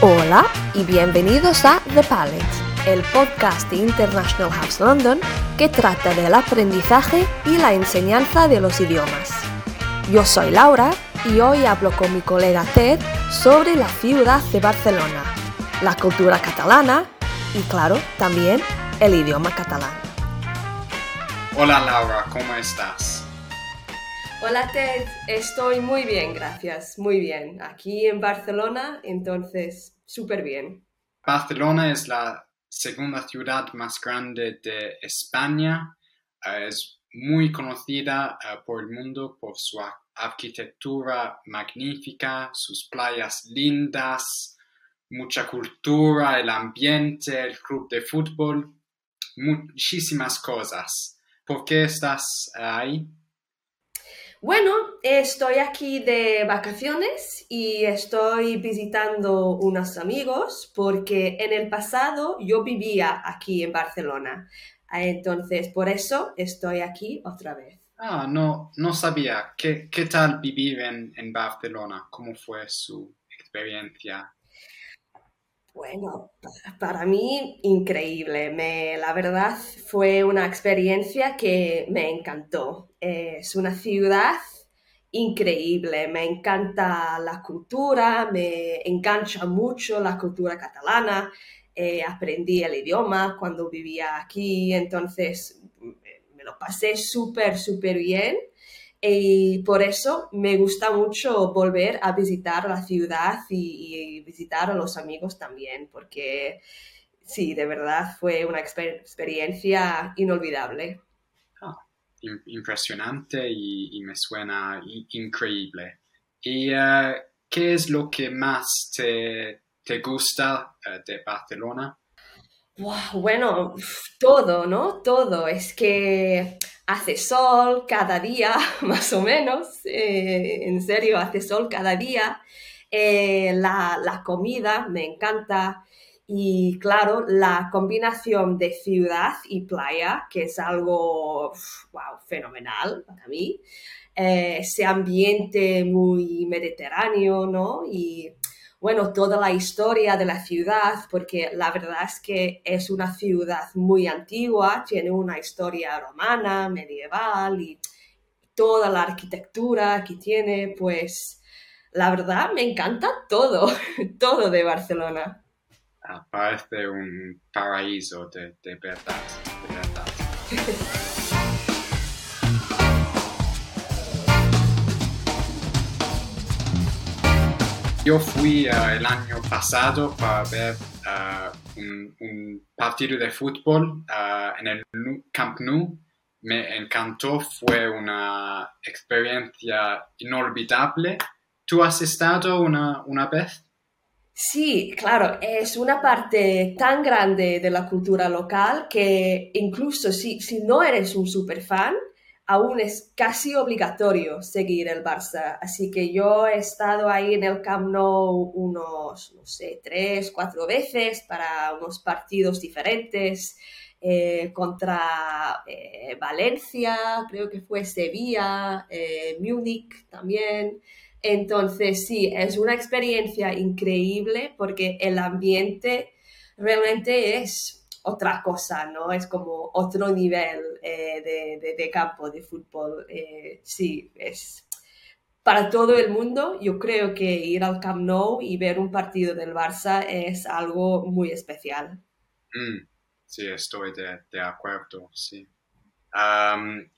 Hola y bienvenidos a The Palette, el podcast de International House London que trata del aprendizaje y la enseñanza de los idiomas. Yo soy Laura y hoy hablo con mi colega Ted sobre la ciudad de Barcelona, la cultura catalana y claro, también el idioma catalán. Hola Laura, ¿cómo estás? Hola Ted, estoy muy bien, gracias, muy bien. Aquí en Barcelona, entonces, súper bien. Barcelona es la segunda ciudad más grande de España. Eh, es muy conocida eh, por el mundo por su arquitectura magnífica, sus playas lindas, mucha cultura, el ambiente, el club de fútbol, muchísimas cosas. ¿Por qué estás ahí? Bueno, estoy aquí de vacaciones y estoy visitando unos amigos porque en el pasado yo vivía aquí en Barcelona. Entonces, por eso estoy aquí otra vez. Ah, no, no sabía. ¿Qué, qué tal vivir en, en Barcelona? ¿Cómo fue su experiencia? Bueno, para mí increíble. Me, la verdad fue una experiencia que me encantó. Es una ciudad increíble. Me encanta la cultura, me engancha mucho la cultura catalana. Eh, aprendí el idioma cuando vivía aquí, entonces me lo pasé súper, súper bien y por eso me gusta mucho volver a visitar la ciudad y, visitar a los amigos también, porque sí, de verdad fue una experiencia inolvidable. Ah, impresionante y, me suena increíble. ¿Y eh, qué es lo que más te, te gusta eh, de Barcelona? Bueno, todo, ¿no? Todo. Es que hace sol cada día, más o menos. Eh, en serio, hace sol cada día. Eh, la, comida me encanta. Y claro, la combinación de ciudad y playa, que es algo wow, fenomenal para mí. Eh, ese ambiente muy mediterráneo, ¿no? Y bueno, toda la historia de la ciudad, porque la verdad es que es una ciudad muy antigua, tiene una historia romana, medieval y toda la arquitectura que tiene, pues la verdad me encanta todo, todo de Barcelona. Parece un paraíso de, de verdad, de verdad. Yo fui eh, el año pasado para ver eh, un, partido de fútbol eh, en el Camp Nou. Me encantó, fue una experiencia inolvidable. ¿Tú has estado una, una vez? Sí, claro, es una parte tan grande de la cultura local que incluso si, si no eres un super fan, aún es casi obligatorio seguir el Barça. Así que yo he estado ahí en el Camp Nou unos, no sé, tres, cuatro veces para unos partidos diferentes. Eh, contra eh, Valencia, creo que fue Sevilla, eh, Múnich también. Entonces, sí, es una experiencia increíble porque el ambiente realmente es otra cosa, ¿no? Es como otro nivel eh, de, campo de fútbol. Eh, sí, es para todo el mundo. Yo creo que ir al Camp Nou y ver un partido del Barça es algo muy especial. Mm, sí, estoy de, acuerdo, sí.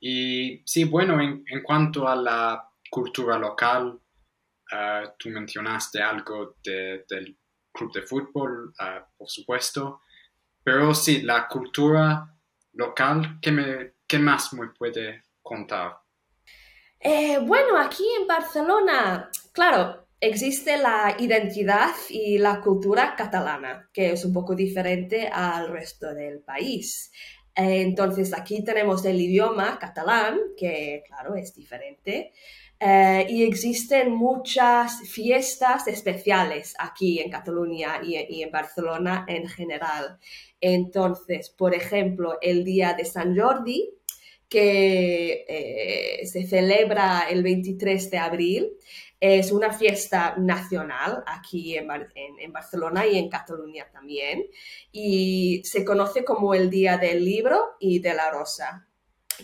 y sí, bueno, en, cuanto a la cultura local, uh, tú mencionaste algo del club de fútbol, por supuesto. Pero sí, la cultura local, ¿qué, me, más me puede contar? Eh, bueno, aquí en Barcelona, claro, existe la identidad y la cultura catalana, que es un poco diferente al resto del país. Entonces, aquí tenemos el idioma catalán, que claro, es diferente. Eh, y existen muchas fiestas especiales aquí en Cataluña y, en Barcelona en general. Entonces, por ejemplo, el día de San Jordi, que eh, se celebra el 23 de abril, Es una fiesta nacional aquí en, en, Barcelona y en Cataluña también. Y se conoce como el Día del Libro y de la Rosa.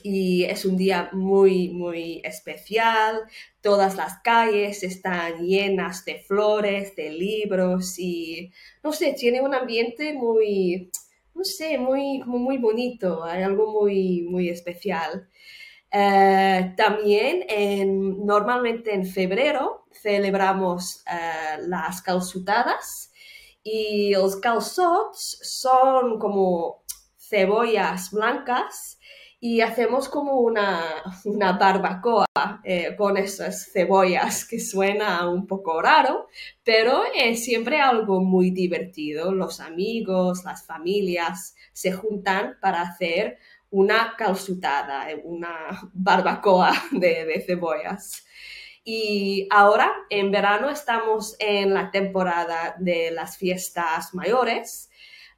Y es un día muy, muy especial. Todas las calles están llenas de flores, de libros y, no sé, tiene un ambiente muy, no sé, muy, muy bonito, algo muy, muy especial. Eh, también en, normalmente en febrero celebramos eh, las calzutadas y los calzots son como cebollas blancas y hacemos como una, una barbacoa eh, con esas cebollas que suena un poco raro, pero es siempre algo muy divertido. Los amigos, las familias se juntan para hacer una calzutada, una barbacoa de, cebollas. Y ahora, en verano, estamos en la temporada de las fiestas mayores,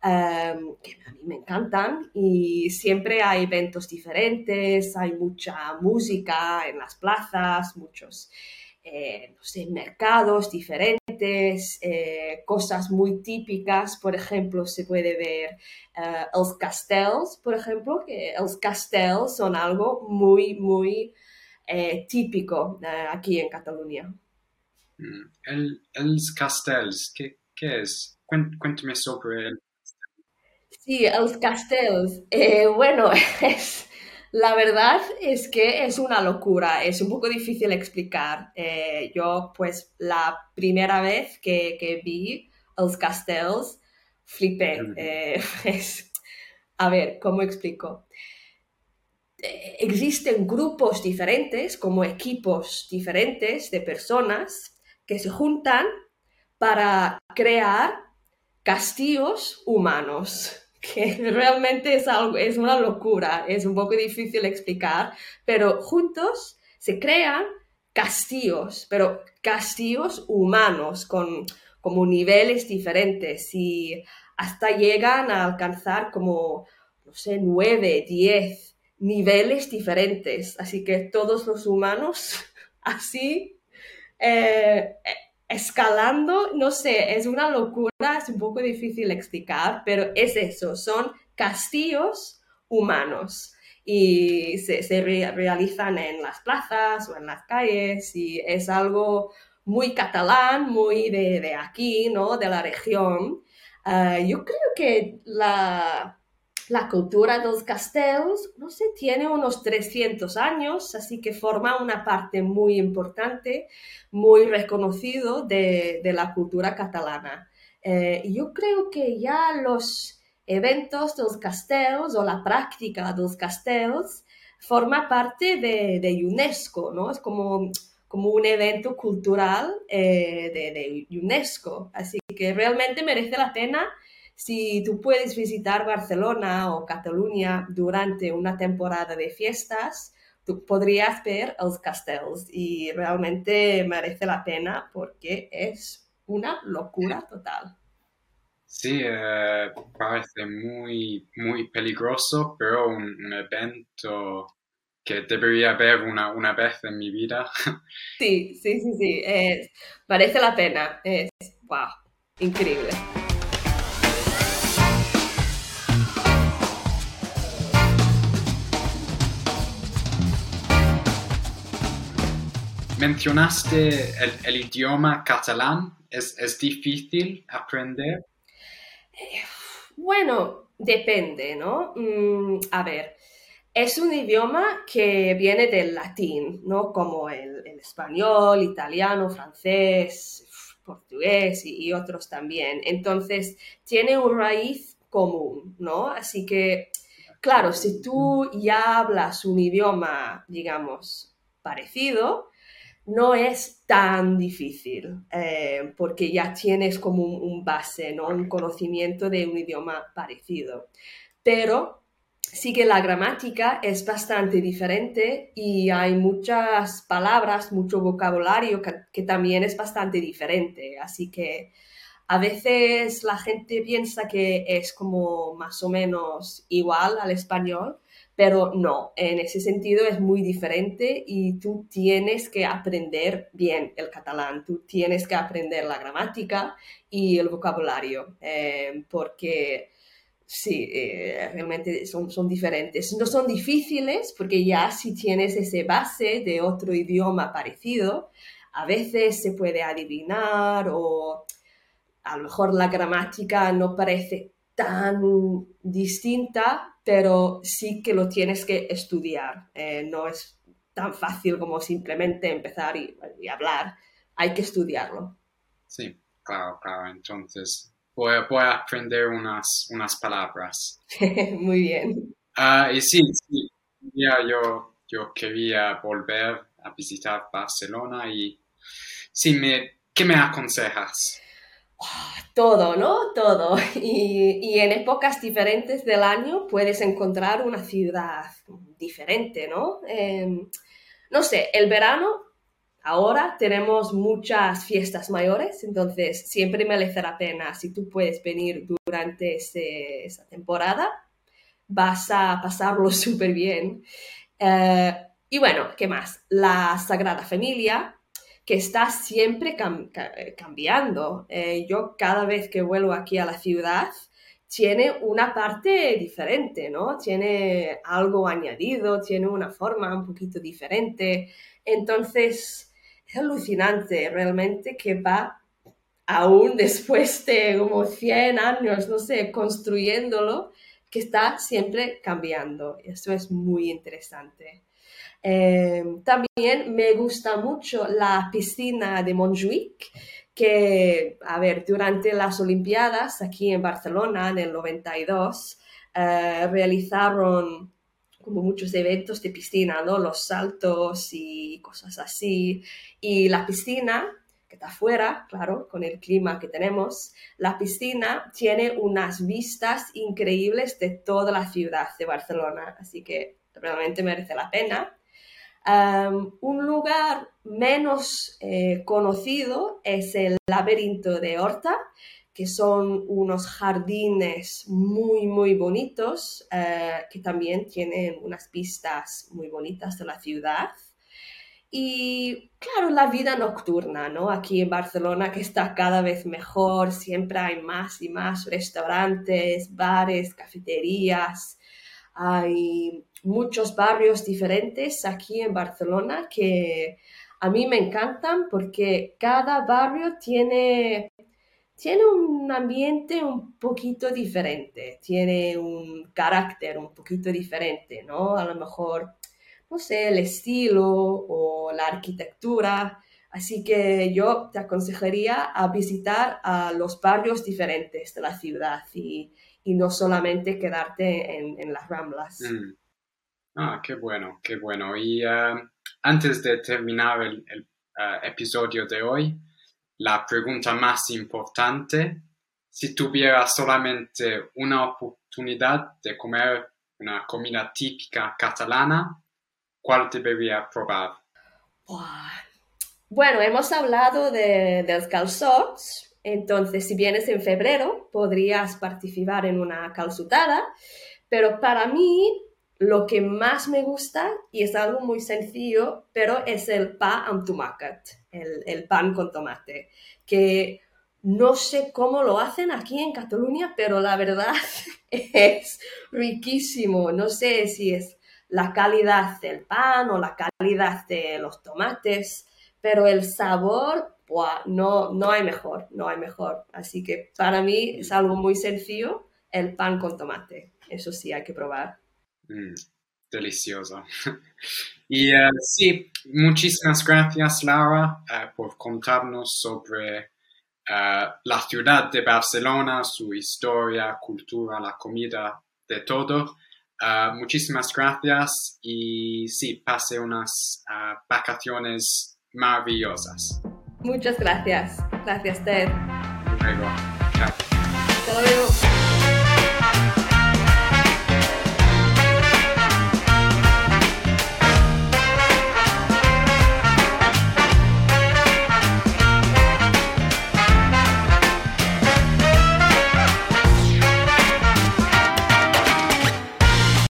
em, que a mí me encantan, y siempre hay eventos diferentes, hay mucha música en las plazas, muchos eh, no sé, mercados diferentes, eh, cosas muy típicas, por ejemplo, se puede ver eh, los castells, por ejemplo, que los castells son algo muy, muy típico aquí en Cataluña. Mm, el, los castells, ¿qué, ¿qué, es? Cuéntame sobre él. Sí, los castells, bueno, es la verdad es que es una locura, es un poco difícil explicar. Eh, yo, pues, la primera vez que, vi los castells, flipé. Eh, a ver, ¿cómo explico? Eh, existen grupos diferentes, como equipos diferentes de personas que se juntan para crear castillos humanos que realmente es, algo, es una locura, es un poco difícil explicar, pero juntos se crean castillos, pero castillos humanos con como niveles diferentes y hasta llegan a alcanzar como, no sé, nueve, diez niveles diferentes. Así que todos los humanos así eh, escalando, no sé, es una locura, es un poco difícil explicar, pero es eso, son castillos humanos y se, realizan en las plazas o en las calles y es algo muy catalán, muy de, aquí, ¿no? De la región. Ah, yo creo que la, la cultura de los castells, no sé, tiene unos 300 años, así que forma una parte muy importante, muy reconocido de, la cultura catalana. Eh, yo creo que ya los eventos de los castells o la práctica de los castells forma parte de, UNESCO, ¿no? Es como, como un evento cultural eh, de, de UNESCO, así que realmente merece la pena si tú puedes visitar Barcelona o Cataluña durante una temporada de fiestas, tú podrías ver los castells y realmente merece la pena porque es una locura total. Sí, eh, parece muy, muy peligroso, pero un, evento que debería ver una, una, vez en mi vida. Sí, sí, sí, sí, merece la pena, es, wow, increíble. Mencionaste el, idioma catalán. ¿Es, difícil aprender? Bueno, depende, ¿no? Mm, a ver, es un idioma que viene del latín, ¿no? Como el, español, italiano, francés, portugués y, otros también. Entonces, tiene un raíz común, ¿no? Así que, claro, si tú ya hablas un idioma, digamos, parecido, no es tan difícil eh, porque ya tienes como un, base, ¿no? un conocimiento de un idioma parecido. Pero sí que la gramática es bastante diferente y hay muchas palabras, mucho vocabulario que, también es bastante diferente. Así que a veces la gente piensa que es como más o menos igual al español, pero no, en ese sentido es muy diferente y tú tienes que aprender bien el catalán, tú tienes que aprender la gramática y el vocabulario, eh, porque sí, eh, realmente son, son diferentes. No son difíciles porque ya si tienes ese base de otro idioma parecido, a veces se puede adivinar o a lo mejor la gramática no parece tan distinta, pero sí que lo tienes que estudiar. Eh, no es tan fácil como simplemente empezar y, hablar. Hay que estudiarlo. Sí, claro, claro. Entonces, voy, a aprender unas, unas palabras. Muy bien. Ah, y sí, sí ya yo, yo quería volver a visitar Barcelona y sí, me, ¿qué me aconsejas? Todo, ¿no? Todo. Y, en épocas diferentes del año puedes encontrar una ciudad diferente, ¿no? Em, no sé, el verano, ahora tenemos muchas fiestas mayores, entonces siempre merece la pena si tú puedes venir durante esa temporada, vas a pasarlo súper bien. Eh, y bueno, ¿qué más? La Sagrada Familia, que está siempre eh, cambiando. Eh, yo cada vez que vuelvo aquí a la ciudad, tiene una parte diferente, ¿no? Tiene algo añadido, tiene una forma un poquito diferente. Entonces, es alucinante realmente que va aún después de como 100 años, no sé, construyéndolo, que está siempre cambiando. Eso es muy interesante. Eh, también me gusta mucho la piscina de Montjuic, que, a ver, durante las Olimpiadas aquí en Barcelona en el 92, eh, realizaron como muchos eventos de piscina, ¿no? Los saltos y cosas así. Y la piscina, que está afuera, claro, con el clima que tenemos, la piscina tiene unas vistas increíbles de toda la ciudad de Barcelona, así que realmente merece la pena un lugar menos eh, conocido es el laberinto de Horta, que son unos jardines muy, muy bonitos, eh, que también tienen unas pistas muy bonitas de la ciudad. Y claro, la vida nocturna, ¿no? Aquí en Barcelona que está cada vez mejor, siempre hay más y más restaurantes, bares, cafeterías, hay muchos barrios diferentes aquí en Barcelona que a mí me encantan porque cada barrio tiene, tiene un ambiente un poquito diferente, tiene un carácter un poquito diferente, ¿no? A lo mejor, no sé, el estilo o la arquitectura. Así que yo te aconsejaría a visitar a los barrios diferentes de la ciudad y, no solamente quedarte en, las ramblas. Mm. Ah, qué bueno, qué bueno. Y eh, antes de terminar el, eh, episodio de hoy, la pregunta más importante, si tuviera solamente una oportunidad de comer una comida típica catalana, ¿cuál debería probar? Bueno, hemos hablado de, los calzots, entonces si vienes en febrero podrías participar en una calzutada, pero para mí lo que más me gusta, y es algo muy sencillo, pero es el amb tomàquet, el, pan con tomate, que no sé cómo lo hacen aquí en Cataluña, pero la verdad es riquísimo. No sé si es la calidad del pan o la calidad de los tomates, pero el sabor, no, no hay mejor, no hay mejor. Así que para mí es algo muy sencillo, el pan con tomate. Eso sí hay que probar. Mm, delicioso. y uh, sí, muchísimas gracias Laura uh, por contarnos sobre uh, la ciudad de Barcelona, su historia, cultura, la comida, de todo. muchísimas gracias y sí, pase unas vacaciones maravillosas. Muchas gracias. Gracias, Ted. Luego. Chao. Hasta luego.